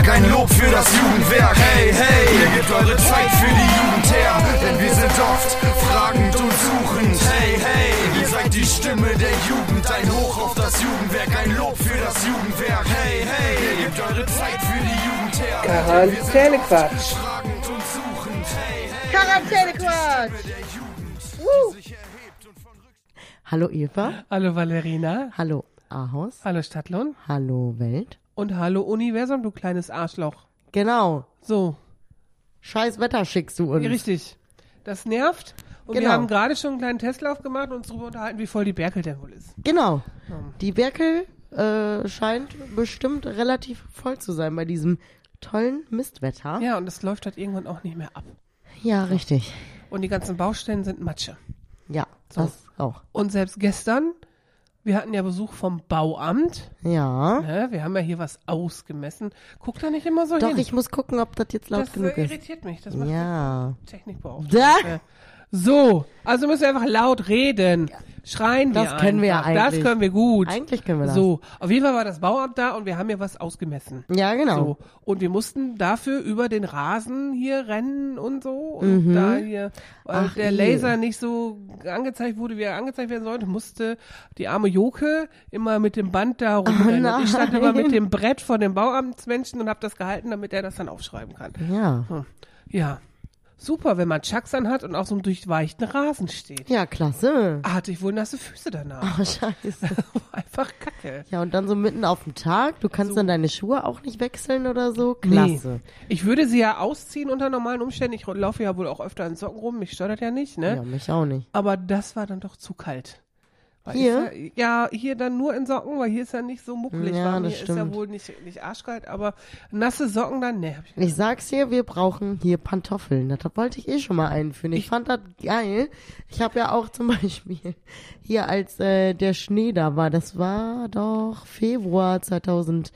Jugendwerk, ein Lob für das Jugendwerk. Hey, hey, ihr gebt eure Zeit für die Jugend her, denn wir sind oft fragend und suchend. Hey, hey, ihr seid die Stimme der Jugend, ein Hoch auf das Jugendwerk, ein Lob für das Jugendwerk. Hey, hey, ihr gebt eure Zeit für die Jugend her. Quarantänequatsch. Fragend und suchend. Hey, hey, Quarantänequatsch. Woo. Hallo Eva. Hallo Valerina. Hallo Ahos. Hallo Stadtlohn. Hallo Welt. Und hallo Universum, du kleines Arschloch. Genau. So, Scheiß Wetter schickst du uns. richtig. Das nervt. Und wir Genau. haben gerade schon einen kleinen Testlauf gemacht und uns darüber unterhalten, wie voll die Berkel denn wohl ist. Genau. Die Berkel äh, scheint bestimmt relativ voll zu sein bei diesem tollen Mistwetter. Ja, und das läuft halt irgendwann auch nicht mehr ab. Ja, richtig. Und die ganzen Baustellen sind Matsche. Ja, das auch. Und selbst gestern, wir hatten ja Besuch vom Bauamt. Ja. Ne? Wir haben ja hier was ausgemessen. Guck da nicht immer so Doch, hin. ich muss gucken, ob das jetzt laut das genug äh, ist. irritiert mich. Das macht Ja. Technikbeauftragte. Da? So, also müssen wir einfach laut reden. Schreien wir Das können wir einfach. ja Das eigentlich. können wir gut. Eigentlich können wir das. So, auf jeden Fall war das Bauamt da und wir haben hier was ausgemessen. Ja, genau. So, und wir mussten dafür über den Rasen hier rennen und so. Und da hier, weil Mhm. Ach, der je. Laser nicht so angezeigt wurde, wie er angezeigt werden sollte, musste die arme Joke immer mit dem Band da rumrennen. und ich stand immer mit dem Brett vor dem Bauamtsmenschen und habe das gehalten, damit er das dann aufschreiben kann. Ja. Hm. Ja, super, wenn man Chucks anhat und auf so einem durchweichten Rasen steht. Ja, klasse. Hatte ich wohl nasse Füße danach. Oh, scheiße. Einfach kacke. Ja, und dann so mitten auf dem Tag. Du kannst So. dann deine Schuhe auch nicht wechseln oder so. Klasse. Nee. Ich würde sie ja ausziehen unter normalen Umständen. Ich laufe ja wohl auch öfter in Socken rum. Mich stört das ja nicht, ne? Ja, mich auch nicht. Aber das war dann doch zu kalt. Weil Hier? Ja, ja, hier dann nur in Socken, weil hier ist ja nicht so muckelig. Ja, warm. das hier ist ja stimmt. wohl nicht, nicht arschkalt, aber nasse Socken dann, ne. Hab ich Ich sag's dir, wir brauchen hier Pantoffeln. Das wollte ich eh schon mal einführen. Ich, Ich- fand das geil. Ich habe ja auch zum Beispiel hier, als äh, der Schnee da war, das war doch Februar 2021,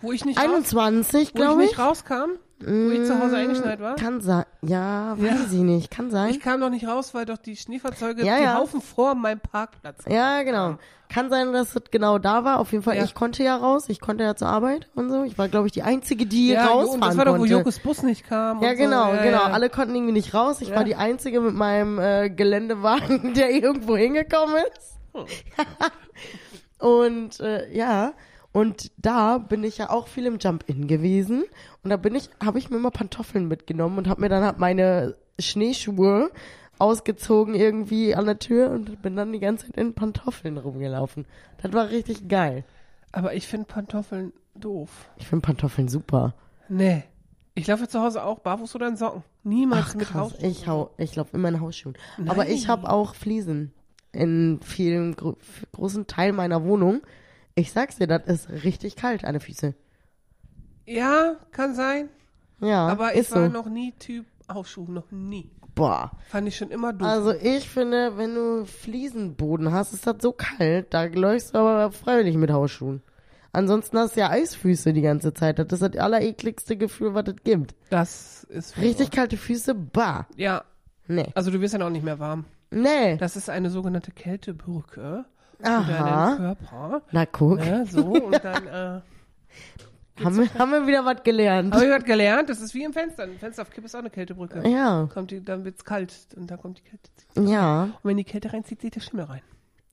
wo ich nicht, raus, wo ich glaube ich. nicht rauskam, wo ich zu Hause eingeschneit war. Kann sein. Ja, weiß Ja. ich nicht. Kann sein. Ich kam doch nicht raus, weil doch die Schneefahrzeuge Ja, die ja. Haufen vor meinem Parkplatz Ja, genau. Kann sein, dass es genau da war. Auf jeden Fall, Ja. ich konnte ja raus. Ich konnte ja zur Arbeit und so. Ich war, glaube ich, die Einzige, die Ja, rausfahren und das war doch, wo konnte. Jokos Bus nicht kam. Ja, und genau, so. Ja, genau. ja. Alle konnten irgendwie nicht raus. Ich war die Einzige mit meinem äh, Geländewagen, der irgendwo hingekommen ist. Hm. und äh, ja, und da bin ich ja auch viel im Jump-In gewesen. Und da bin ich, habe ich mir immer Pantoffeln mitgenommen und habe mir dann halt meine Schneeschuhe ausgezogen irgendwie an der Tür und bin dann die ganze Zeit in Pantoffeln rumgelaufen. Das war richtig geil. Aber ich finde Pantoffeln doof. Ich finde Pantoffeln super. Nee. Ich laufe zu Hause auch barfuß oder in Socken. Niemals Ach, mit krass. Haus. Ich hau, ich laufe immer in Hausschuhen. Aber Nein. ich habe auch Fliesen in vielen gro großen Teil meiner Wohnung. Ich sag's dir, das ist richtig kalt an den Füßen. Ja, kann sein. Ja, Aber ich war so. noch nie Typ Hausschuh. Noch nie. Boah. Fand ich schon immer doof. Also ich finde, wenn du Fliesenboden hast, ist das so kalt, da läufst du aber freiwillig mit Hausschuhen. Ansonsten hast du ja Eisfüße die ganze Zeit. Das ist das allerekligste Gefühl, was es gibt. das ist Richtig wahr. kalte Füße, bah. Ja. Nee. Also du wirst ja auch nicht mehr warm. Nee. Das ist eine sogenannte Kältebrücke Aha. deinen Körper. Na guck. Ne, so, und dann äh, Haben wir, haben wir wieder was gelernt. habe ich was gelernt. Das ist wie im Fenster. Ein Fenster auf Kipp ist auch eine Kältebrücke. Ja. Kommt die, dann wird's kalt und dann kommt die Kälte. Ja, Und wenn die Kälte reinzieht, zieht der Schimmel rein.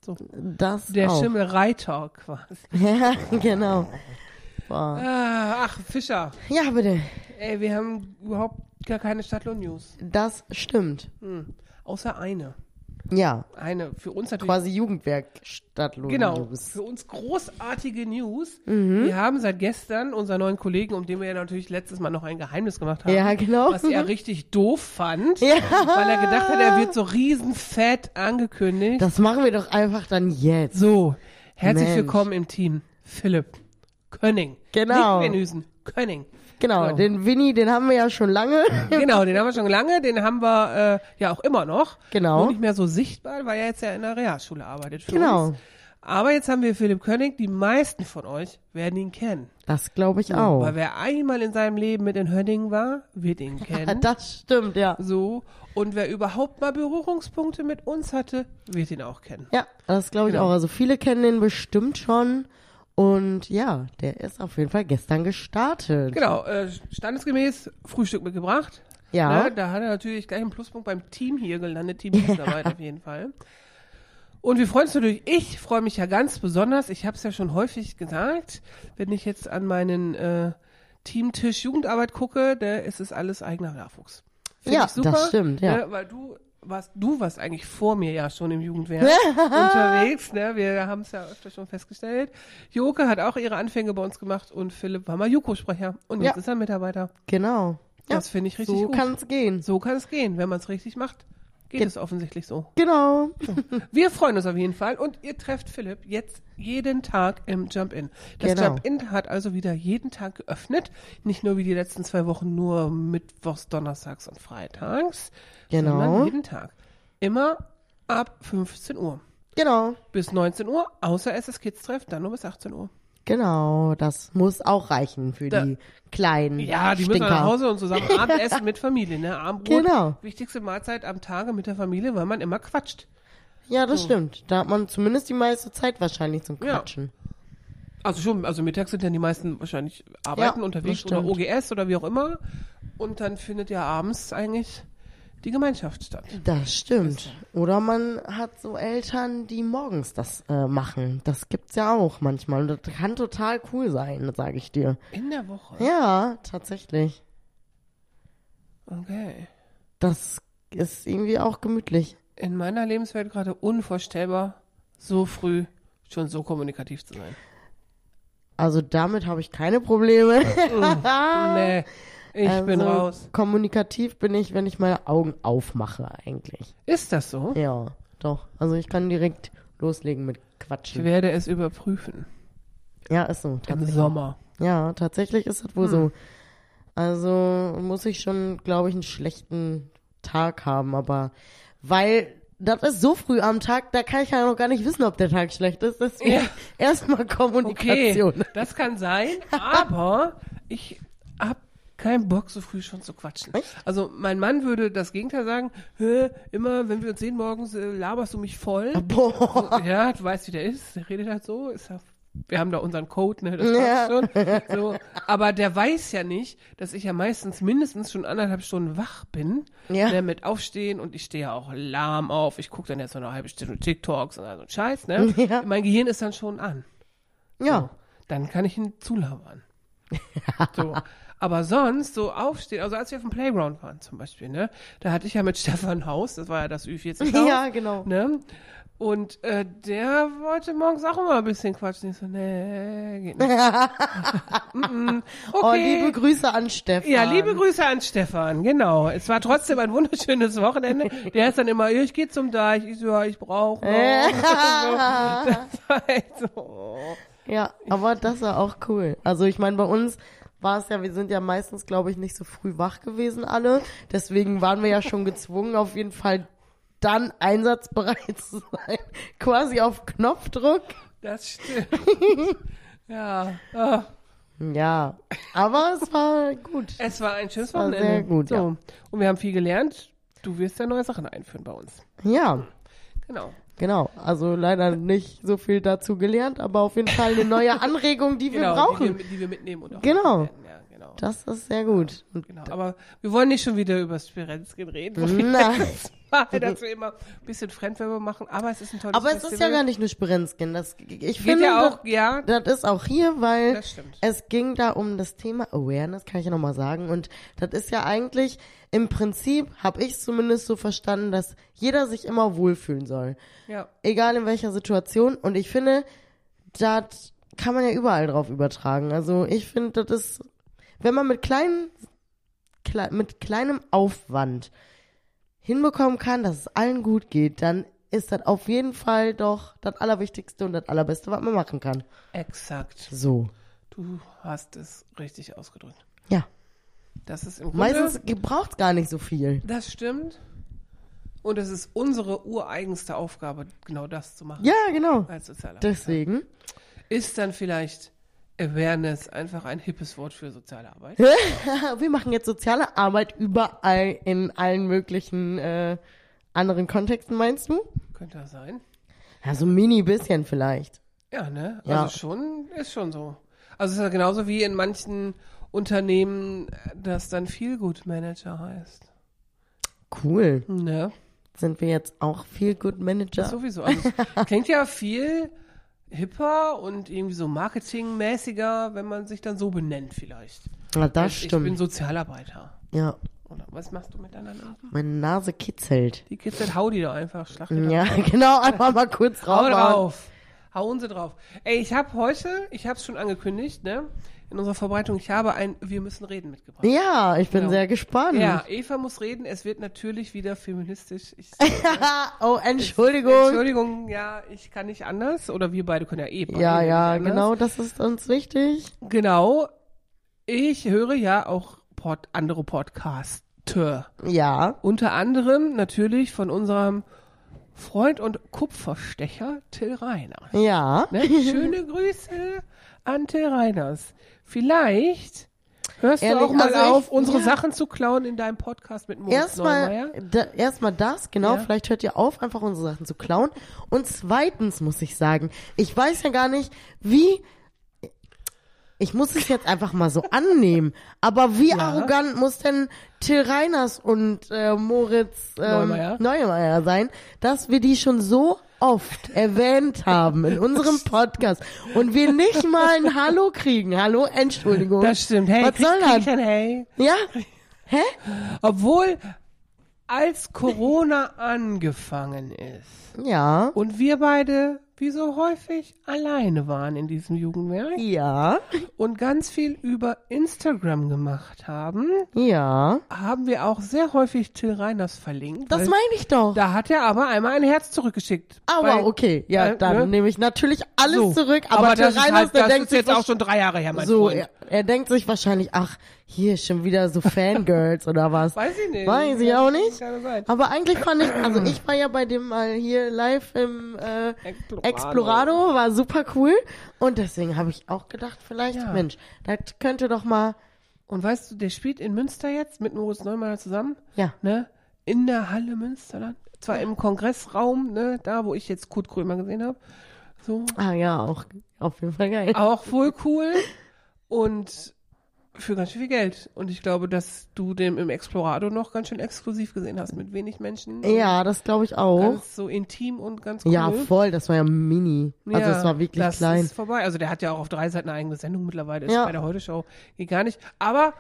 So. das Der auch. Schimmelreiter quasi. Ja, genau. Boah. Ah, ach, Fischer. Ja, bitte. Ey, wir haben überhaupt gar keine Stadtlohn-News. Das stimmt. Hm. Außer eine. Ja, Eine. Für uns natürlich. quasi Jugendwerk Stadtlohn. Genau. News. Für uns großartige News. Mhm. Wir haben seit gestern unseren neuen Kollegen, um den wir ja natürlich letztes Mal noch ein Geheimnis gemacht haben. Ja, genau. Was er richtig doof fand. Ja. Weil er gedacht hat, er wird so riesenfett angekündigt. Das machen wir doch einfach dann jetzt. so. Herzlich Mensch. willkommen im Team. Philipp. Könning. Genau. Nicht Venüsen. Könning. Genau, So. den Winnie, den haben wir ja schon lange. Genau, den haben wir schon lange, den haben wir äh, ja auch immer noch. Genau. Nur nicht mehr so sichtbar, weil er jetzt ja in der Realschule arbeitet für Genau. uns. Aber jetzt haben wir Philipp König, die meisten von euch werden ihn kennen. Das glaube ich So, auch. Weil wer einmal in seinem Leben mit in Hödding war, wird ihn kennen. Das stimmt, ja. so. Und wer überhaupt mal Berührungspunkte mit uns hatte, wird ihn auch kennen. Ja, das glaube ich Genau. auch. Also viele kennen den bestimmt schon. Und ja, der ist auf jeden Fall gestern gestartet. Genau, äh, standesgemäß Frühstück mitgebracht. Ja. Ne, da hat er natürlich gleich einen Pluspunkt beim Team hier gelandet, Teamarbeit auf jeden Fall. Und wir freuen uns natürlich, ich freue mich ja ganz besonders, ich habe es ja schon häufig gesagt, wenn ich jetzt an meinen äh, Teamtisch Jugendarbeit gucke, da ist es alles eigener Nachwuchs. Find Ja, ich super, das stimmt, ja. Ne, weil du warst, du warst eigentlich vor mir ja schon im Jugendwehr unterwegs, ne? Wir haben es ja öfter schon festgestellt. Joke hat auch ihre Anfänge bei uns gemacht und Philipp war mal Juko-Sprecher und jetzt Ja. ist er Mitarbeiter. Genau. Ja, Das finde ich richtig so gut. kann es gehen. So kann es gehen, wenn man es richtig macht. Geht Ge- es offensichtlich so. Genau. Wir freuen uns auf jeden Fall und ihr trefft Philipp jetzt jeden Tag im Jump-In. Das Genau. Jump-In hat also wieder jeden Tag geöffnet. Nicht nur wie die letzten zwei Wochen nur mittwochs, donnerstags und freitags, Genau. sondern jeden Tag. Immer ab 15 Uhr. Genau. Bis 19 Uhr, außer es ist Kids-Treff, dann nur bis 18 Uhr. Genau. Das muss auch reichen für Da- die kleinen Ja, die müssen Stinker. nach Hause und zusammen Abendessen mit Familie. Ne? Abendbrot, Genau. wichtigste Mahlzeit am Tage mit der Familie, weil man immer quatscht. Ja, das stimmt. Da hat man zumindest die meiste Zeit wahrscheinlich zum Ja. Quatschen. Also schon, also mittags sind ja die meisten wahrscheinlich arbeiten Ja, unterwegs oder. OGS oder wie auch immer. Und dann findet ja abends eigentlich die Gemeinschaft statt. Das stimmt. Oder man hat so Eltern, die morgens das äh, machen. Das gibt's ja auch manchmal. Und das kann total cool sein, sage ich dir. In der Woche. Ja, tatsächlich. Okay. Das ist irgendwie auch gemütlich. In meiner Lebenswelt gerade unvorstellbar, so früh schon so kommunikativ zu sein. Also damit habe ich keine Probleme. nee, ich also, bin raus. Kommunikativ bin ich, wenn ich meine Augen aufmache eigentlich. Ist das so? Ja, doch. Also ich kann direkt loslegen mit Ich Quatschen. werde es überprüfen. Ja, ist so. Im. Sommer. Ja, tatsächlich ist das wohl Hm. so. Also muss ich schon, glaube ich, einen schlechten Tag haben, aber weil das ist so früh am Tag, da kann ich ja noch gar nicht wissen, ob der Tag schlecht ist. Deswegen Ja. erstmal Okay, Kommunikation. das kann sein, aber ich hab keinen Bock, so früh schon zu quatschen. Echt? Also mein Mann würde das Gegenteil sagen, immer wenn wir uns sehen morgens, äh, laberst du mich voll. Boah. Ja, du weißt, wie der ist, der redet halt so, ist ja, wir haben da unseren Code, ne, das Ja. schon. So. Aber der weiß ja nicht, dass ich ja meistens mindestens schon anderthalb Stunden wach bin, Ja. ne, mit Aufstehen und ich stehe ja auch lahm auf, ich gucke dann jetzt noch eine halbe Stunde TikToks und so Scheiß, ne. Ja. Mein Gehirn ist dann schon an. Ja. Dann kann ich ihn zulabern. So. Aber sonst so aufstehen, also als wir auf dem Playground waren zum Beispiel, ne, da hatte ich ja mit Stefan Haus, das war ja das Ü40 Haus, Ja, genau. ne, und äh, der wollte morgens auch immer ein bisschen quatschen. Ich so, nee, geht nicht. Mm. okay. Oh, liebe Grüße an Stefan. ja, liebe Grüße an Stefan, genau. Es war trotzdem ein wunderschönes Wochenende. Der ist dann immer, ich gehe zum Deich, ich so, ja, ich brauche noch. so, oh. Ja, aber das war auch cool. Also ich meine, bei uns war es ja, wir sind ja meistens, glaube ich, nicht so früh wach gewesen alle. Deswegen waren wir ja schon gezwungen, auf jeden Fall dann einsatzbereit zu sein. Quasi auf Knopfdruck. Das stimmt. ja, ah. Ja, aber es war gut. es war ein schönes war Wochenende. sehr gut, so. ja. Und wir haben viel gelernt. Du wirst ja neue Sachen einführen bei uns. Ja, Genau. Genau. Also leider nicht so viel dazu gelernt, aber auf jeden Fall eine neue Anregung, die wir genau, brauchen. Die wir, die wir mitnehmen und auch Genau. Ja, genau. Das ist sehr gut. Und genau. Aber wir wollen nicht schon wieder über Spirenzkin reden. wir Nein. dazu immer ein bisschen Fremdwerbung machen. Aber es ist ein tolles Aber es Festival. ist ja gar nicht nur Sprenzkin. Das, ich Geht finde, ja das- auch, ja, Das ist auch hier, weil es ging da um das Thema Awareness, kann ich ja nochmal sagen. Und das ist ja eigentlich, im Prinzip habe ich zumindest so verstanden, dass jeder sich immer wohlfühlen soll. ja. Egal in welcher Situation. Und ich finde, das kann man ja überall drauf übertragen. Also ich finde, das ist, wenn man mit kleinen, klei mit kleinem Aufwand hinbekommen kann, dass es allen gut geht, dann ist das auf jeden Fall doch das Allerwichtigste und das Allerbeste, was man machen kann. Exakt. So. Du hast es richtig ausgedrückt. Ja. Das ist im Grunde, Meistens braucht gar nicht so viel. das stimmt. Und es ist unsere ureigenste Aufgabe, genau das zu machen. Ja, genau. Als Sozialarbeiter. Deswegen. Ist dann vielleicht Awareness einfach ein hippes Wort für soziale Arbeit? Wir machen jetzt soziale Arbeit überall in allen möglichen äh, anderen Kontexten, meinst du? Könnte das sein? Ja, so ein mini bisschen vielleicht. Ja, ne? Ja. Also schon, ist schon so. Also es ist ja genauso wie in manchen Unternehmen, das dann Feelgood Manager heißt. Cool. Ne? Sind wir jetzt auch viel Good Manager? Sowieso. Also klingt ja viel hipper und irgendwie so marketingmäßiger, wenn man sich dann so benennt vielleicht. Na, das ich bin stimmt. Sozialarbeiter. Ja, Oder was machst du mit deiner Nase? meine Nase kitzelt. Die Kids, hau die doch einfach, schlag die. Ja, genau, einfach mal kurz Hau drauf. drauf. Hauen sie drauf. Ey, ich habe heute, ich habe es schon angekündigt, ne? In unserer Vorbereitung, ich habe ein Wir müssen reden mitgebracht. Ja, ich bin Genau. sehr gespannt. Ja, Eva muss reden. Es wird natürlich wieder feministisch. Ich, oh, Entschuldigung. Entschuldigung, ja, ich kann nicht anders. Oder wir beide können ja eh. beide Ja, ja, genau, das ist uns wichtig. Genau. Ich höre ja auch Pod, andere Podcaster. Ja. Unter anderem natürlich von unserem Freund und Kupferstecher Till Reiner. Ja. Ne? Schöne Grüße an Till Reiners. Vielleicht hörst Ehrlich, du auch mal also ich- auf, unsere ja. Sachen zu klauen in deinem Podcast mit Moritz Neumeier. Erstmal da, erstmal das, genau, Ja. vielleicht hört ihr auf, einfach unsere Sachen zu klauen. Und zweitens muss ich sagen, ich weiß ja gar nicht, wie. Ich muss es jetzt einfach mal so annehmen. Aber wie Ja. arrogant muss denn Till Reiners und äh, Moritz ähm, Neumeier. Neumeier sein, dass wir die schon so oft erwähnt haben in unserem Podcast und wir nicht mal ein Hallo kriegen. Hallo, Entschuldigung. Das stimmt. Hey, Was krieg, soll krieg das? ein Hey? Ja? Hä? Obwohl, als Corona angefangen ist Ja. und wir beide, wie so häufig, alleine waren in diesem Jugendwerk Ja. und ganz viel über Instagram gemacht haben, Ja. haben wir auch sehr häufig Till Reiners verlinkt. Das weil meine ich doch. Da hat er aber einmal ein Herz zurückgeschickt. Aber Weil- okay, ja, äh, dann ne? nehme ich natürlich alles So. zurück. Aber, das, ist, Reiners, halt, der das denkt ist sich jetzt auch schon drei Jahre her, mein so, Freund. er, er denkt sich wahrscheinlich, ach, hier schon wieder so Fangirls oder was. Weiß ich nicht. Weiß ich auch nicht. Aber eigentlich fand ich, also ich war ja bei dem mal hier live im äh. Explorado, war super cool. Und deswegen habe ich auch gedacht, vielleicht, Ja. Mensch, das könnte doch mal, Und weißt du, der spielt in Münster jetzt mit Moritz Neumeier zusammen, ja, ne? In der Halle Münsterland. Zwar im Kongressraum, ne? Da, wo ich jetzt Kurt Krömer gesehen habe. So. ah ja, auch auf jeden Fall geil. Auch voll cool. Und für ganz schön viel Geld. Und ich glaube, dass du dem im Explorado noch ganz schön exklusiv gesehen hast, mit wenig Menschen. Ja, das glaube ich auch. Ganz so intim und ganz cool. Ja, voll, das war ja mini. Also Ja, es war wirklich das klein. ist vorbei. Also der hat ja auch auf drei Seiten eine eigene Sendung mittlerweile. Ist Ja. bei der Heute-Show. Geht gar nicht. Aber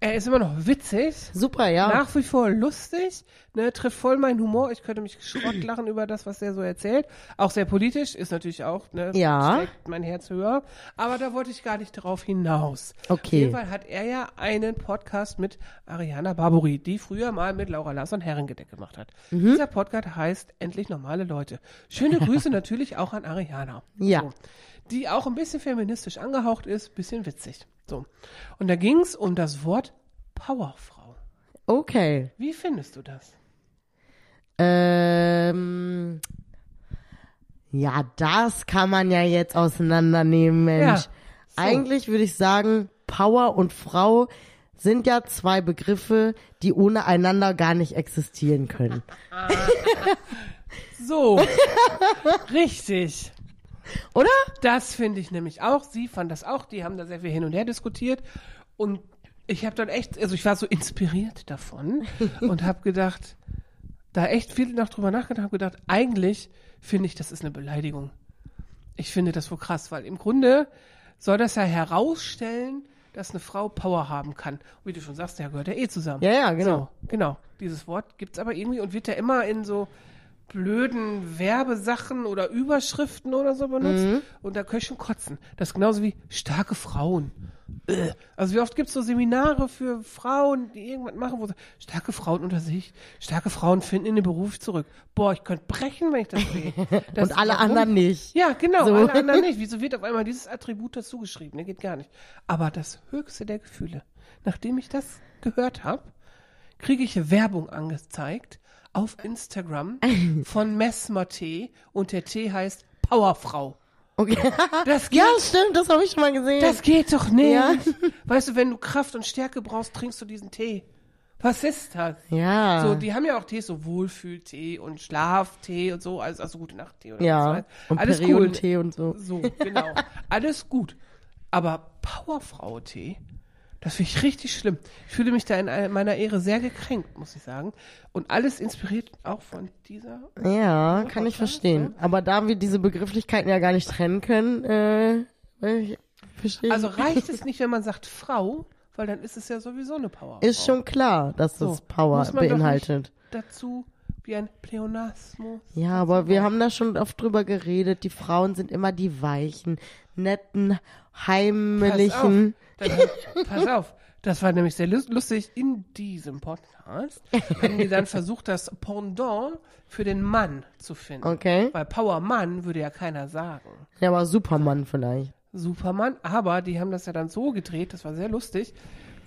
er ist immer noch witzig. Super, ja. Nach wie vor lustig, ne, trifft voll meinen Humor. Ich könnte mich Schrott lachen über das, was er so erzählt. Auch sehr politisch, ist natürlich auch, ne, Ja. schlägt mein Herz höher. Aber da wollte ich gar nicht drauf hinaus. Okay. Auf jeden Fall hat er ja einen Podcast mit Ariana Barbori, die früher mal mit Laura Larsson Herrengedeck gemacht hat. Mhm. Dieser Podcast heißt Endlich normale Leute. Schöne Grüße natürlich auch an Ariana. Ja. So. Die auch ein bisschen feministisch angehaucht ist, bisschen witzig. So. Und da ging es um das Wort Powerfrau. Okay. Wie findest du das? Ähm, ja, das kann man ja jetzt auseinandernehmen, Mensch. Ja, so. Eigentlich würde ich sagen, Power und Frau sind ja zwei Begriffe, die ohne einander gar nicht existieren können. So, richtig. Oder? Das finde ich nämlich auch. Sie fand das auch. Die haben da sehr viel hin und her diskutiert. Und ich habe dann echt, also ich war so inspiriert davon und habe gedacht, da echt viel noch drüber nachgedacht, habe gedacht, eigentlich finde ich, das ist eine Beleidigung. Ich finde das wohl krass, weil im Grunde soll das ja herausstellen, dass eine Frau Power haben kann. Und wie du schon sagst, der gehört ja eh zusammen. Ja, ja, genau. So, genau. Dieses Wort gibt's aber irgendwie und wird ja immer in so blöden Werbesachen oder Überschriften oder so benutzt. Mhm. Und da kann ich schon kotzen. Das ist genauso wie starke Frauen. Äh. Also wie oft gibt's so Seminare für Frauen, die irgendwas machen, wo sie, starke Frauen unter sich, starke Frauen finden in den Beruf zurück. Boah, ich könnte brechen, wenn ich das sehe. Das- Und alle anderen nicht. Ja, genau, So. alle anderen nicht. Wieso wird auf einmal dieses Attribut dazu geschrieben? Ne, geht gar nicht. Aber das höchste der Gefühle, nachdem ich das gehört habe, kriege ich Werbung angezeigt auf Instagram von Messmer Tee und der Tee heißt Powerfrau. Okay. Das geht, ja, stimmt, das habe ich schon mal gesehen. das geht doch nicht. Ja. Weißt du, wenn du Kraft und Stärke brauchst, trinkst du diesen Tee. Was ist das? Ja. So, die haben ja auch Tees, so Wohlfühltee und Schlaftee und so, also, also gute Nachttee oder ja. was. Und Alles cool. Periodentee und so. So, genau. Alles gut. Aber Powerfrau-Tee, das finde ich richtig schlimm. Ich fühle mich da in ein- meiner Ehre sehr gekränkt, muss ich sagen. Und alles inspiriert auch von dieser. Ja, kann ich verstehen. Aber da wir diese Begrifflichkeiten ja gar nicht trennen können, äh, verstehe ich. Also reicht es nicht, wenn man sagt Frau, weil dann ist es ja sowieso eine Powerfrau. ist schon klar, dass das So, Power man doch beinhaltet. dazu wie ein Pleonasmus. Ja, aber wir haben da schon oft drüber geredet. Die Frauen sind immer die weichen, netten, heimlichen. Dann, pass auf, das war nämlich sehr lus- lustig in diesem Podcast, wenn die dann versucht, das Pendant für den Mann zu finden. Okay. Weil Power Mann würde ja keiner sagen. Ja, aber Superman vielleicht. Superman, aber die haben das ja dann so gedreht, das war sehr lustig,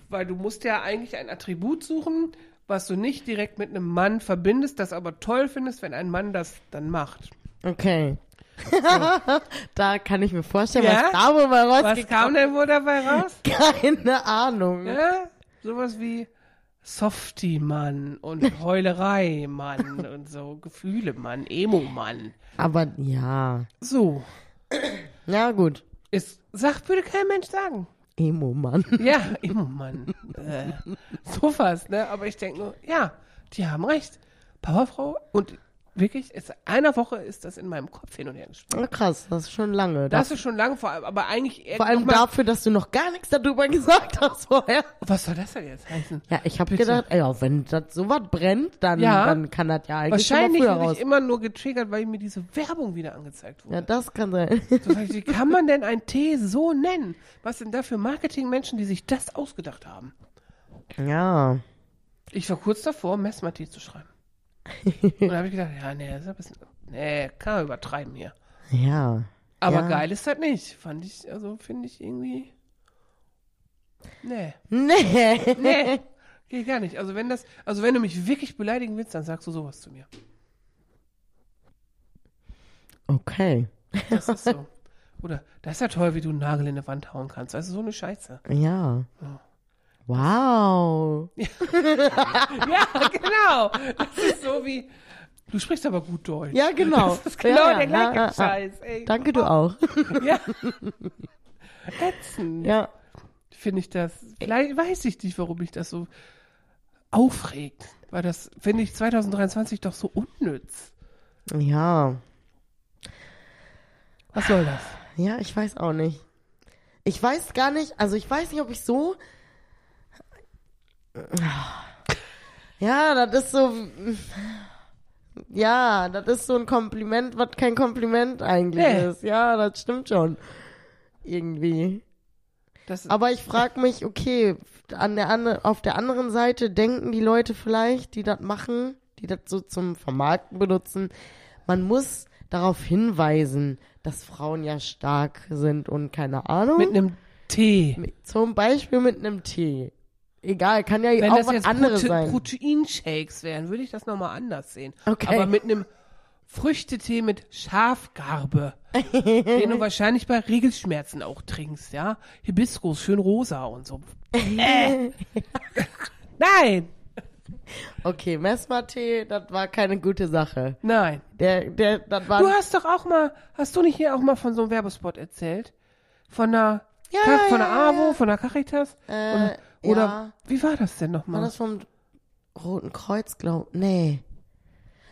weil du musst ja eigentlich ein Attribut suchen, was du nicht direkt mit einem Mann verbindest, das aber toll findest, wenn ein Mann das dann macht. Okay. da kann ich mir vorstellen, Ja? was da wohl mal Was rausgekommen kam denn wohl dabei raus? Keine Ahnung. Ja, sowas wie Softie-Mann und Heulerei-Mann und so Gefühle-Mann, Emo-Mann. Aber ja. So, Ja, gut. ist, sagt, würde kein Mensch sagen. Emo-Mann. Ja, Emo-Mann. äh, sowas, ne? Aber ich denke nur, ja, die haben recht. Powerfrau und wirklich, ist, einer Woche ist das in meinem Kopf hin und her gesprungen. Ah, Krass, das ist schon lange. Das ist schon lange vor allem, aber eigentlich eher Vor allem mal, dafür, dass du noch gar nichts darüber gesagt hast vorher. Was soll das denn jetzt heißen? Ja, ich habe gedacht, ey, ja, wenn das sowas brennt, dann, Ja. dann kann das ja eigentlich Wahrscheinlich mal früher bin raus. ich immer nur getriggert, weil mir diese Werbung wieder angezeigt wurde. Ja, das kann sein. Sag ich, wie kann man denn einen Tee so nennen? Was sind da für Marketingmenschen, die sich das ausgedacht haben? ja. Ich war kurz davor, Messmer-Tee zu schreiben. Und da habe ich gedacht, ja, nee, das ist ein bisschen, nee, kann man übertreiben hier. Ja. Aber Ja. geil ist das nicht. Fand ich, also finde ich irgendwie, nee, Nee. nee, geht gar nicht. Also wenn das, also wenn du mich wirklich beleidigen willst, dann sagst du sowas zu mir. Okay. Das ist so. Oder, das ist ja toll, wie du einen Nagel in die Wand hauen kannst. Also so eine Scheiße. Ja. Ja. Wow. Ja, genau. Das ist so wie, du sprichst aber gut Deutsch. Ja, genau. Das ist genau ja, ja, der gleiche ja. Scheiß. Ey. Danke, du auch. Ja. Ätzend. Ja. Finde ich das. Vielleicht weiß ich nicht, warum mich das so aufregt. Weil das finde ich 2023 doch so unnütz. Ja. Was soll das? Ja, ich weiß auch nicht. Ich weiß gar nicht, also ich weiß nicht, ob ich so. Ja, das ist so. Ja, das ist so ein Kompliment, was kein Kompliment eigentlich Nee. ist. Ja, das stimmt schon. Irgendwie. das Aber ich frage mich, okay, an der ande- auf der anderen Seite denken die Leute vielleicht, die das machen, die das so zum Vermarkten benutzen, man muss darauf hinweisen, dass Frauen ja stark sind und keine Ahnung. mit einem Tee. Mit- Zum Beispiel mit einem Tee. Egal, kann ja Wenn auch das was jetzt anderes Prote sein. Proteinshakes wären, würde ich das nochmal anders sehen. Okay. Aber mit einem Früchtetee mit Schafgarbe, den du wahrscheinlich bei Regelschmerzen auch trinkst, ja? Hibiskus, schön rosa und so. Äh. Nein, Okay, Mesmer-Tee, das war keine gute Sache. nein. Der, der, das war. Du hast doch auch mal, hast du nicht hier auch mal von so einem Werbespot erzählt? Von der, Ja, Ka- von der ja, AWO, von der Caritas? äh, oder, ja. wie war das denn War nochmal? das vom Roten Kreuz, glaub Nee.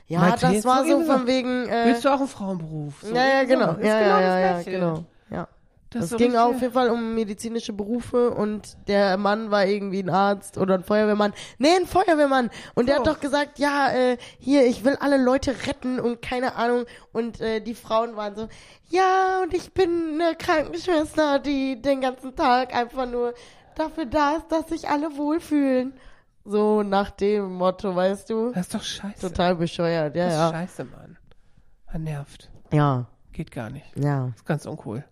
Ja, Meinte das war so so von so- wegen. Äh, Willst du auch einen Frauenberuf? So, ja, ja, so. genau. Ist Ja, genau ja, ja, ja, das genau. Ja. Das, Das ist so ging auf jeden Fall um medizinische Berufe und der Mann war irgendwie ein Arzt oder ein Feuerwehrmann. Nee, ein Feuerwehrmann. Und der hat So. doch gesagt, ja, äh, hier, ich will alle Leute retten und keine Ahnung. Und äh, die Frauen waren so, ja, und ich bin eine Krankenschwester, die den ganzen Tag einfach nur dafür da ist, dass sich alle wohlfühlen. So nach dem Motto, weißt du? Das ist doch scheiße. Total bescheuert, ja, das ist ja. scheiße, Mann. Man nervt. Ja, Geht gar nicht. ja, Ist ganz uncool.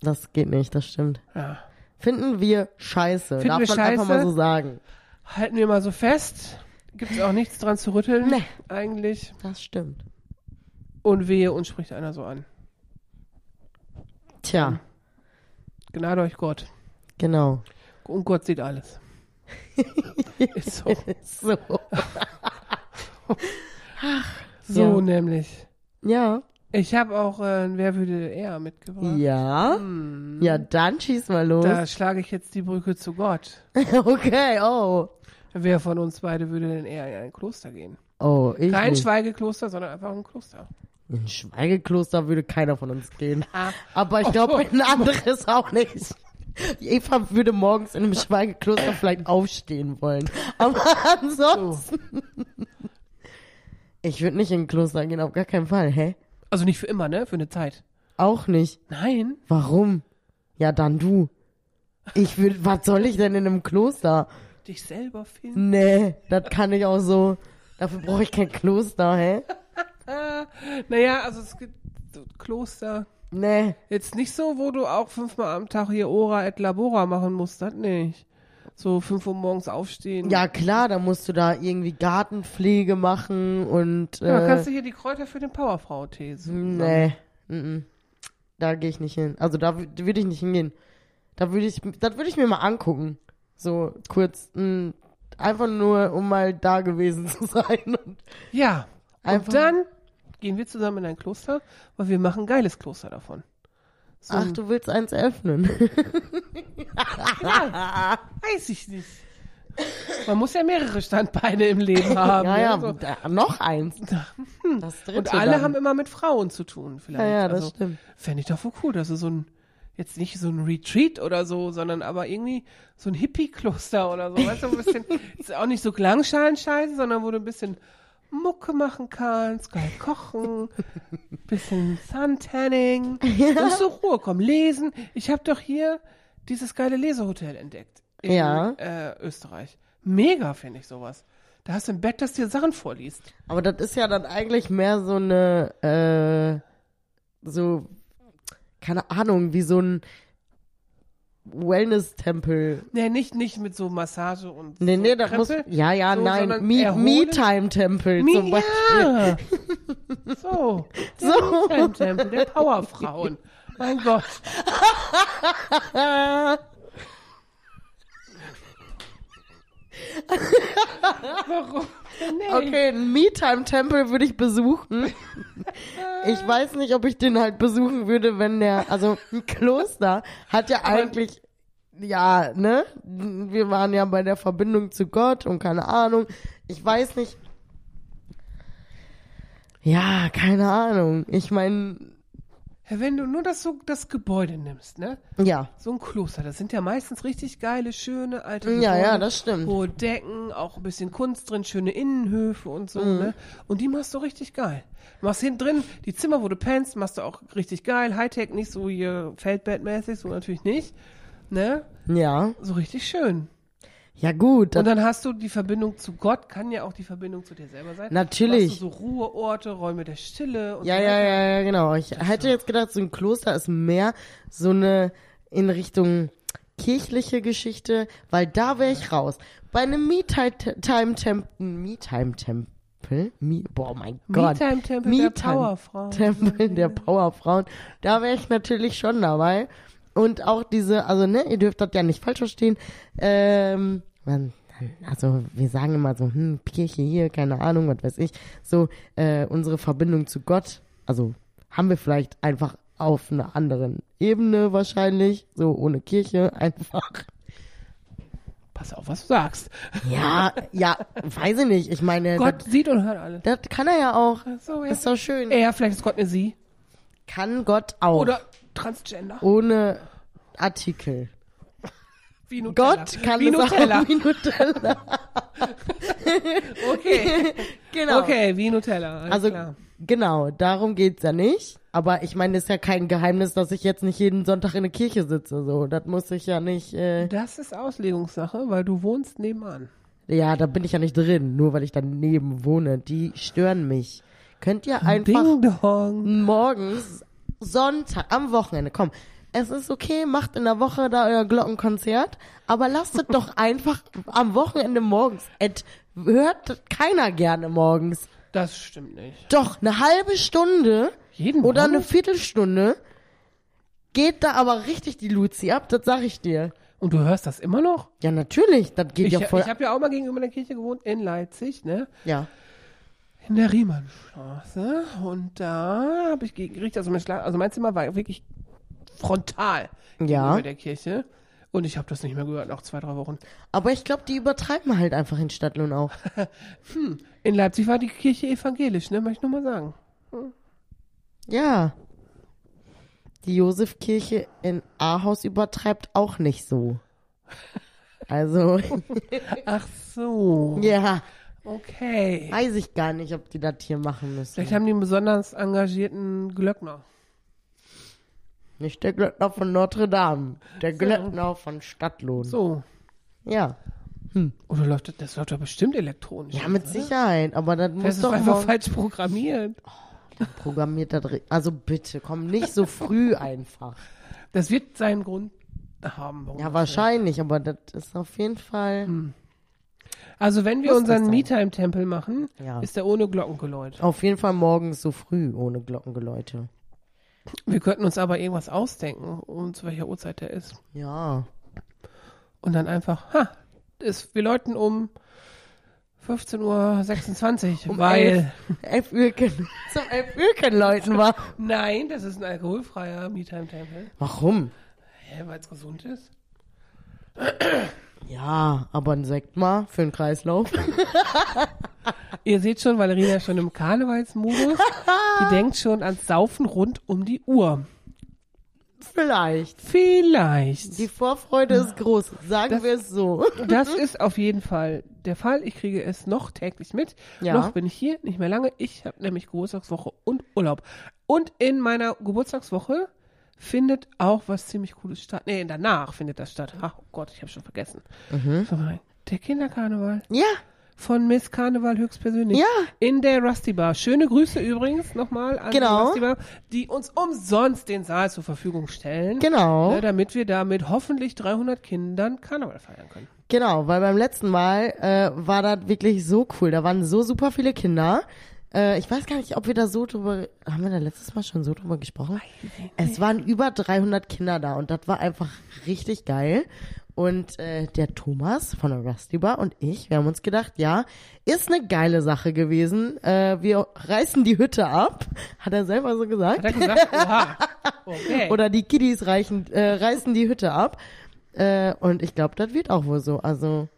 das geht nicht, das stimmt. Ja. Finden wir scheiße. Finden Darf wir man einfach scheiße? mal so sagen. Halten wir mal so fest. Gibt es auch nichts dran zu rütteln. Nee. Eigentlich. Das stimmt. Und wehe, uns spricht einer so an. Tja, Gnade euch Gott. genau. Und Gott sieht alles. Ist so. So. So Ja. nämlich. Ja. Ich habe auch äh, Wer würde eher mitgebracht. Ja. Ja, dann schieß mal los. Da schlage ich jetzt die Brücke zu Gott. Okay, oh. Wer von uns beide würde denn eher in ein Kloster gehen? Oh, ich Kein nicht. Schweigekloster, sondern einfach ein Kloster. In ein Schweigekloster würde keiner von uns gehen. Ah. Aber ich Oh. glaube, in ein anderes auch nicht. Eva würde morgens in einem Schweigekloster vielleicht aufstehen wollen. Aber ansonsten. Ich würde nicht in ein Kloster gehen, auf gar keinen Fall. Hä? Also nicht für immer, ne? Für eine Zeit. Auch nicht. Nein. Warum? Ja, dann du. Ich würde, was soll ich denn in einem Kloster? Dich selber finden. Nee, das kann ich auch so. Dafür brauche ich kein Kloster, hä? Naja, also es gibt so Kloster. Nee. Jetzt nicht so, wo du auch fünfmal am Tag hier Ora et Labora machen musst, das nicht. So fünf Uhr morgens aufstehen. Ja, klar, da musst du da irgendwie Gartenpflege machen und. Ja, äh, kannst du hier die Kräuter für den Powerfrau-Tee suchen. Nee. Mhm. Da gehe ich nicht hin. Also da wü- würde ich nicht hingehen. Da würde ich, das würde ich mir mal angucken. So kurz, mh, einfach nur, um mal da gewesen zu sein. Und Ja. Einfach- Und dann gehen wir zusammen in ein Kloster, weil wir machen ein geiles Kloster davon. So Ach, du willst eins öffnen. ja, weiß ich nicht. Man muss ja mehrere Standbeine im Leben haben. ja, ja? So. da, noch eins. Das dritte Und alle dann. haben immer mit Frauen zu tun, vielleicht. Ja, ja, das also, stimmt. Fände ich doch wohl cool, dass so ein, jetzt nicht so ein Retreat oder so, sondern aber irgendwie so ein Hippie-Kloster oder so. Weißt du, ein bisschen, ist auch nicht so Klangschalenscheiße, sondern wo du ein bisschen Mucke machen kannst, geil kochen, bisschen Suntanning, ja. so Ruhe kommen, lesen. Ich habe doch hier dieses geile Lesehotel entdeckt in Ja. äh, Österreich. Mega finde ich sowas. Da hast du ein Bett, das dir Sachen vorliest. Aber das ist ja dann eigentlich mehr so eine, äh, so, keine Ahnung, wie so ein Wellness-Tempel. Nee, nicht, nicht mit so Massage und Nee, so nee, das muss, ja, ja, so, nein, Me-. Me-Time-Tempel Mi- zum Beispiel. Ja. So. Der So. Me-Time-Tempel der Powerfrauen. Mein Gott. Warum? Nee. Okay, einen Me-Time-Tempel würde ich besuchen. Ich weiß nicht, ob ich den halt besuchen würde, wenn der, also ein Kloster hat ja eigentlich, ja, ne? Wir waren ja bei der Verbindung zu Gott und keine Ahnung. Ich weiß nicht. Ja, keine Ahnung. Ich meine, Wenn du nur das, so, das Gebäude nimmst, ne? ja. So ein Kloster, das sind ja meistens richtig geile, schöne, alte Ja, Gebäude. ja, das stimmt. Hohe Decken, auch ein bisschen Kunst drin, schöne Innenhöfe und so, Mhm. ne? Und die machst du richtig geil. Du machst hinten drin, die Zimmer, wo du pennst, machst du auch richtig geil. Hightech, nicht so hier Feldbettmäßig, so natürlich nicht. Ne? Ja. So richtig schön. Ja, gut. Und Das, dann hast du die Verbindung zu Gott, kann ja auch die Verbindung zu dir selber sein. Natürlich. Hast du so Ruheorte, Räume der Stille und ja, so ja, weiter. ja, ja, genau. Ich hätte jetzt gedacht, so ein Kloster ist mehr so eine in Richtung kirchliche Geschichte, weil da wäre ich raus. Bei einem Me-Time-Tempel, Me-Time-Tempel, Me, boah, mein Gott. Me-Time-Tempel der Me-Time- Powerfrauen. Tempel der Powerfrauen. Da wäre ich natürlich schon dabei. Und auch diese, also ne, ihr dürft das ja nicht falsch verstehen. Ähm, also wir sagen immer so, hm, Kirche hier, keine Ahnung, was weiß ich. So, äh, unsere Verbindung zu Gott, also haben wir vielleicht einfach auf einer anderen Ebene wahrscheinlich, so ohne Kirche einfach. Pass auf, was du sagst. Ja, ja, weiß ich nicht. Ich meine, Gott sieht und hört alles. das, das kann er ja auch. So, ja. Ist doch schön. Er, vielleicht ist Gott eine Sie. Kann Gott auch. Oder Transgender. ohne Artikel. Wie Nutella. Gott kann Wie es Nutella. auch wie Nutella. Okay. genau. Okay, wie Nutella. Also klar. genau, darum geht's ja nicht. Aber ich meine, es ist ja kein Geheimnis, dass ich jetzt nicht jeden Sonntag in der Kirche sitze. So, das muss ich ja nicht. Äh, Das ist Auslegungssache, weil du wohnst nebenan. ja, da bin ich ja nicht drin, nur weil ich daneben wohne. Die stören mich. Könnt ihr einfach morgens Sonntag am Wochenende, komm. Es ist okay, macht in der Woche da euer Glockenkonzert, aber lasst es doch einfach am Wochenende morgens. Et hört keiner gerne morgens. Das stimmt nicht. Doch, eine halbe Stunde Jeden oder eine Morgen? Viertelstunde geht da aber richtig die Luzi ab, das sag ich dir. Und du hörst das immer noch? Ja, natürlich. Das geht Ich, ja voll. ich habe ja auch mal gegenüber der Kirche gewohnt in Leipzig, ne? ja. In der Riemannstraße. Und da habe ich gekriegt, also mein, Schla also mein Zimmer war wirklich frontal Ja. der Kirche. Und ich habe das nicht mehr gehört nach zwei, drei Wochen. Aber ich glaube, die übertreiben halt einfach in Stadtlohn auch. In Leipzig war die Kirche evangelisch, ne? Möchte ich nur mal sagen. Ja. Die Josefkirche in Ahaus übertreibt auch nicht so. Also, Ach so. ja, Okay. weiß ich gar nicht, ob die das hier machen müssen. Vielleicht haben die einen besonders engagierten Glöckner. Nicht der Glöckner von Notre Dame, der Glöckner von Stadtlohn. So. Ja. Oder läuft das, das läuft doch bestimmt elektronisch. Ja, mit Sicherheit, aber das Das muss ist doch einfach falsch programmiert. programmiert. da drin. Also bitte, komm nicht so früh einfach. Das wird seinen Grund haben. warum Ja, das wahrscheinlich, aber das ist auf jeden Fall. Hm. Also wenn wir Muss unseren? Me-Time-Tempel machen, Ja. ist der ohne Glockengeläut. Auf jeden Fall morgens so früh ohne Glockengeläute. Wir könnten uns aber irgendwas ausdenken, um zu welcher Uhrzeit der ist. Ja. Und dann einfach, ha, ist, wir läuten um 15.26 Uhr, Um weil, Elf Uhr können, zum elf Uhr können Leuten war. nein, das ist ein alkoholfreier Me-Time-Tempel. Warum? Hä, weil es gesund ist? Ja, aber ein Sekt mal für den Kreislauf. Ihr seht schon, Valerina ist schon im Karnevalsmodus. Die denkt schon ans Saufen rund um die Uhr. Vielleicht. Vielleicht. Die Vorfreude ist groß, sagen Das- wir es so. Das ist auf jeden Fall der Fall. Ich kriege es noch täglich mit. Ja. Noch bin ich hier, nicht mehr lange. Ich habe nämlich Geburtstagswoche und Urlaub. Und in meiner Geburtstagswoche findet auch was ziemlich Cooles statt. Nee, danach findet das statt. Ach oh Gott, ich habe schon vergessen. Mhm. Der Kinderkarneval Ja, von Miss Karneval höchstpersönlich. Ja. In der Rusty Bar. Schöne Grüße übrigens nochmal an Genau. die Rusty Bar, die uns umsonst den Saal zur Verfügung stellen. genau. Ne, damit wir da mit hoffentlich 300 Kindern Karneval feiern können. Genau, weil beim letzten Mal äh, war das wirklich so cool. Da waren so super viele Kinder. Äh, ich weiß gar nicht, ob wir da so drüber, haben wir da letztes Mal schon so drüber gesprochen? Es waren über 300 Kinder da und das war einfach richtig geil. Und äh, der Thomas von der Rusty Bar und ich, wir haben uns gedacht, ja, ist eine geile Sache gewesen. Äh, wir reißen die Hütte ab, hat er selber so gesagt. Hat er gesagt? Oha. Okay. Oder die Kiddies reichen, äh, reißen die Hütte ab. Äh, und ich glaube, das wird auch wohl so. Also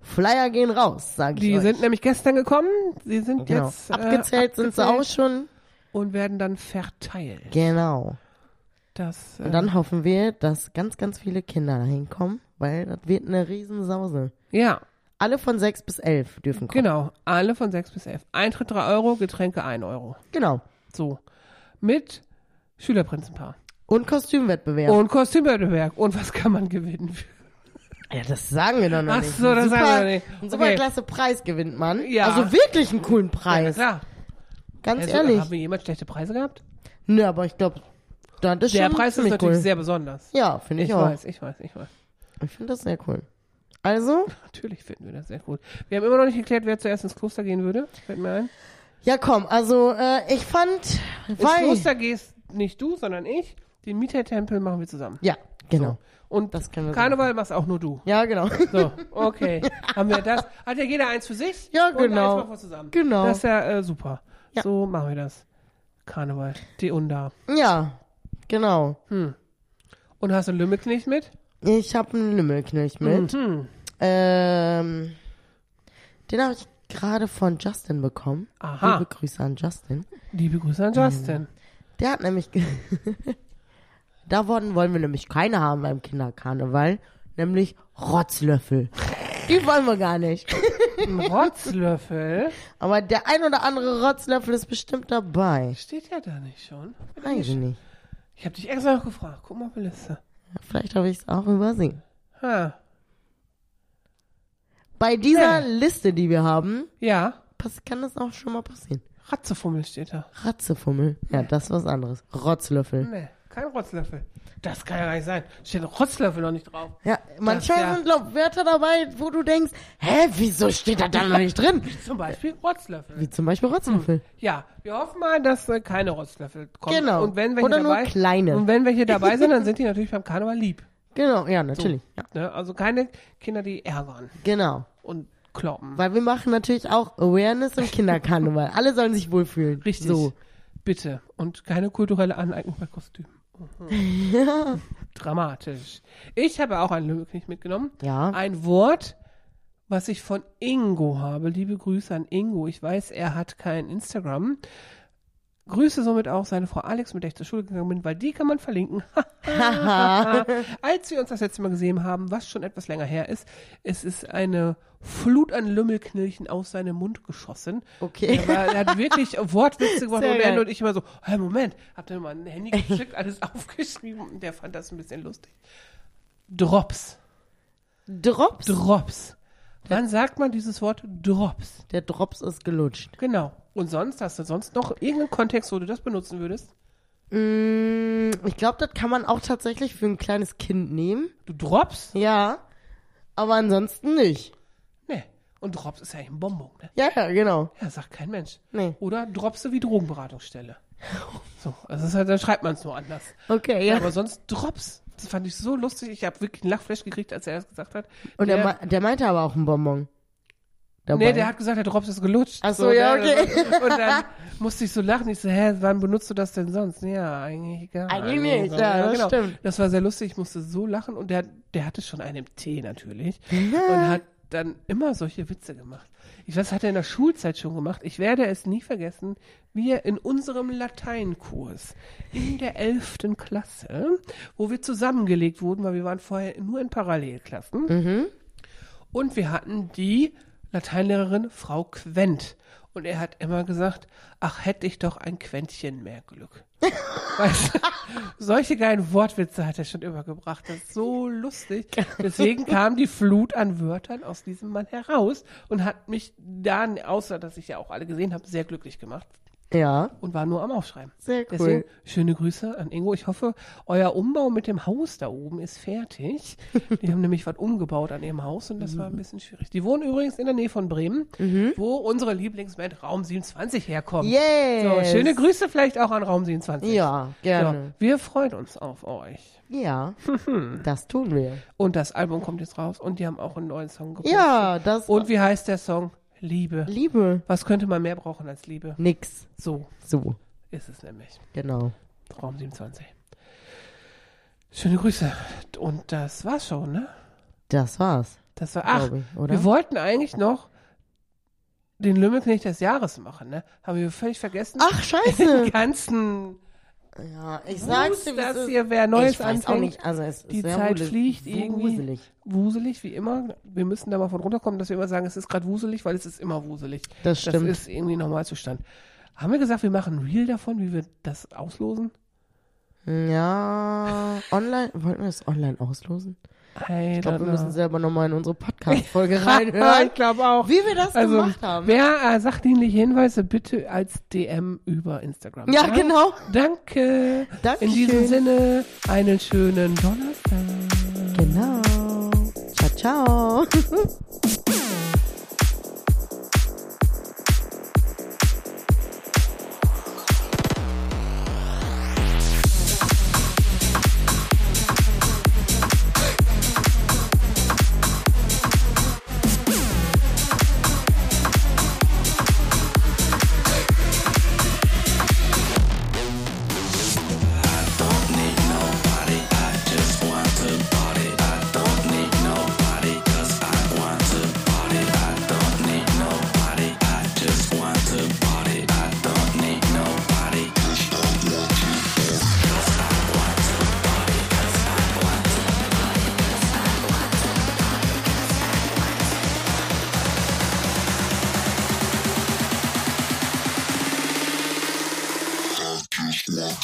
Flyer gehen raus, sage ich Die euch. sind nämlich gestern gekommen. Sie sind genau. jetzt äh, abgezählt sind sie auch schon. und werden dann verteilt. Genau. Das, äh, Und dann hoffen wir, dass ganz, ganz viele Kinder dahin kommen, weil das wird eine Riesensause. ja, Alle von sechs bis elf dürfen kommen. genau. Alle von 6 bis 11. Eintritt 3 Euro, Getränke 1 Euro. Genau. So. Mit Schülerprinzenpaar. Und Kostümwettbewerb. Und Kostümwettbewerb. Und was kann man gewinnen? Ja, das sagen wir doch noch Ach nicht. so, das super, sagen wir nicht. Ein super Okay. klasse Preis gewinnt man. Ja. Also wirklich einen coolen Ja, Preis. klar. Ganz Also, ehrlich. Haben wir jemals schlechte Preise gehabt? Nö, aber ich glaube, das ist Der schon Preis ist natürlich cool. sehr besonders. Ja, finde ich, Ich auch. weiß, ich weiß, ich weiß. Ich finde das sehr cool. Also, Natürlich finden wir das sehr cool. Wir haben immer noch nicht geklärt, wer zuerst ins Kloster gehen würde. Fällt mir ein. ja komm, also äh, ich fand, Ins Kloster gehst nicht du, sondern ich. Den Mietertempel machen wir zusammen. ja, genau. Und Das können wir Karneval machst auch nur du. Ja, genau. So, okay. Haben wir das? Hat ja jeder eins für sich? Ja, Und genau. eins machen wir zusammen. Genau. Das ist ja äh, super. Ja. So machen wir das. Karneval. Die Unda. Ja, genau. Und hast du Lümmelknecht mit? Ich habe einen Lümmelknilch mit. Mhm. Ähm, den habe ich gerade von Justin bekommen. Aha. Liebe Grüße an Justin. Liebe Grüße an Justin. Der hat nämlich, ge- da wollen, wir nämlich keine haben beim Kinderkarneval, nämlich Rotzlöffel. Die wollen wir gar nicht. Ein Rotzlöffel? Aber der ein oder andere Rotzlöffel ist bestimmt dabei. Steht ja da nicht schon. Weiß ich nicht. Ich habe dich extra noch gefragt. Guck mal auf die Liste. Vielleicht habe ich es auch übersehen. Ha. Bei dieser Ja. Liste, die wir haben, Ja. kann das auch schon mal passieren. Ratzefummel steht da. Ratzefummel. Ja, das ist was anderes. Rotzlöffel. Nee, kein Rotzlöffel. Das kann ja gar nicht sein. Steht Rotzlöffel noch nicht drauf. Ja, manchmal ja- sind glaub, Wörter dabei, wo du denkst, hä, wieso steht da dann noch nicht drin? Zum Beispiel Rotzlöffel. Wie zum Beispiel Rotzlöffel. Ja, wir hoffen mal, dass äh, keine Rotzlöffel kommen. Genau. Und wenn welche Oder nur dabei, kleine. Und wenn welche dabei sind, dann sind die natürlich beim Karneval lieb. Genau, ja, natürlich. Ja, Ne? Also keine Kinder, die ärgern genau. und kloppen. Weil wir machen natürlich auch Awareness im Kinderkarneval. Alle sollen sich wohlfühlen. Richtig. So. Bitte. Und keine kulturelle Aneignung bei Kostümen. Mhm. Dramatisch. Ich habe auch einen Lümmelknecht mitgenommen. Ja. Ein Wort, was ich von Ingo habe. Liebe Grüße an Ingo. Ich weiß, er hat kein Instagram. Grüße somit auch seine Frau Alex, mit der ich zur Schule gegangen bin, weil die kann man verlinken. Als wir uns das letzte Mal gesehen haben, was schon etwas länger her ist, es ist eine Flut an Lümmelknilchen aus seinem Mund geschossen. Okay. Er, war, er hat wirklich Wortwitze gemacht und er und ich immer so, hey, Moment, habt ihr mal ein Handy geschickt, alles aufgeschrieben und der fand das ein bisschen lustig. Drops. Drops? Drops. Wann sagt man dieses Wort Drops? Der Drops ist gelutscht. Genau. Und sonst, hast du sonst noch irgendeinen Kontext, wo du das benutzen würdest? Mm, ich glaube, das kann man auch tatsächlich für ein kleines Kind nehmen. Du Drops? Ja. Aber ansonsten nicht. Nee. Und Drops ist ja ein Bonbon, ne? Ja, ja, genau. Ja, sagt kein Mensch. Nee. Oder Dropse wie Drogenberatungsstelle. So, also das ist halt, dann schreibt man es nur anders. Okay, Ja. ja. Aber sonst Drops. Das fand ich so lustig. Ich habe wirklich einen Lachflash gekriegt, als er das gesagt hat. Und der, der, der meinte aber auch ein Bonbon. Dabei. Nee, der hat gesagt, der Drops ist gelutscht. Ach so, ja, der- okay. Und dann musste ich so lachen. Ich so, hä, wann benutzt du das denn sonst? Ja, eigentlich gar Eigentlich nicht, So, ja, das stimmt. Das war sehr lustig. Ich musste so lachen. Und der, der hatte schon einen im Tee natürlich. Und hat dann immer solche Witze gemacht. Ich weiß, hat er in der Schulzeit schon gemacht. Ich werde es nie vergessen, wie er in unserem Lateinkurs in der 11. Klasse, wo wir zusammengelegt wurden, weil wir waren vorher nur in Parallelklassen. Mhm. Und wir hatten die Lateinlehrerin Frau Quent. Und er hat immer gesagt, ach, hätte ich doch ein Quäntchen mehr Glück. Weißt du, solche geilen Wortwitze hat er schon immer gebracht. Das ist so lustig. Deswegen kam die Flut an Wörtern aus diesem Mann heraus und hat mich dann, außer dass ich ja auch alle gesehen habe, sehr glücklich gemacht Ja, und war nur am Aufschreiben. sehr cool. Deswegen schöne Grüße an Ingo. Ich hoffe, euer Umbau mit dem Haus da oben ist fertig. Die haben nämlich was umgebaut an ihrem Haus und das war ein bisschen schwierig. Die wohnen übrigens in der Nähe von Bremen, wo unsere Lieblingsband Raum 27 herkommt. Yes. So, schöne Grüße vielleicht auch an Raum 27. Ja, gerne. So, wir freuen uns auf euch. Ja, das tun wir. Und das Album kommt jetzt raus und die haben auch einen neuen Song gepostet. Ja, das Und wie heißt der Song? Liebe. Liebe. Was könnte man mehr brauchen als Liebe? Nix. So So, ist es nämlich. genau. Raum 27. Schöne Grüße. Und das war's schon, ne? Das war's, Das war, ach, ich, oder? wir wollten eigentlich noch den Lümmelknecht des Jahres machen, ne? Haben wir völlig vergessen. Ach, scheiße. Den ganzen ja, ich sag's dir, das ist. hier, wer Neues ich weiß auch anfängt. nicht, also es Die ist sehr Zeit wuselig- fliegt irgendwie. Wuselig. Wuselig, wie immer. Wir müssen da mal von runterkommen, dass wir immer sagen, es ist gerade wuselig, weil es ist immer wuselig. Das Das stimmt. ist irgendwie Normalzustand. Haben wir gesagt, wir machen ein Reel davon, wie wir das auslosen? Ja, online, wollten wir das online auslosen? I Ich glaube, wir müssen selber nochmal in unsere Podcast-Folge reinhören, ich glaube auch. wie wir das Also, gemacht haben. wer äh, sachdienliche Hinweise bitte als DM über Instagram. Ja, genau. Danke. Dankeschön. In diesem Sinne, einen schönen Donnerstag. Genau. Ciao, ciao.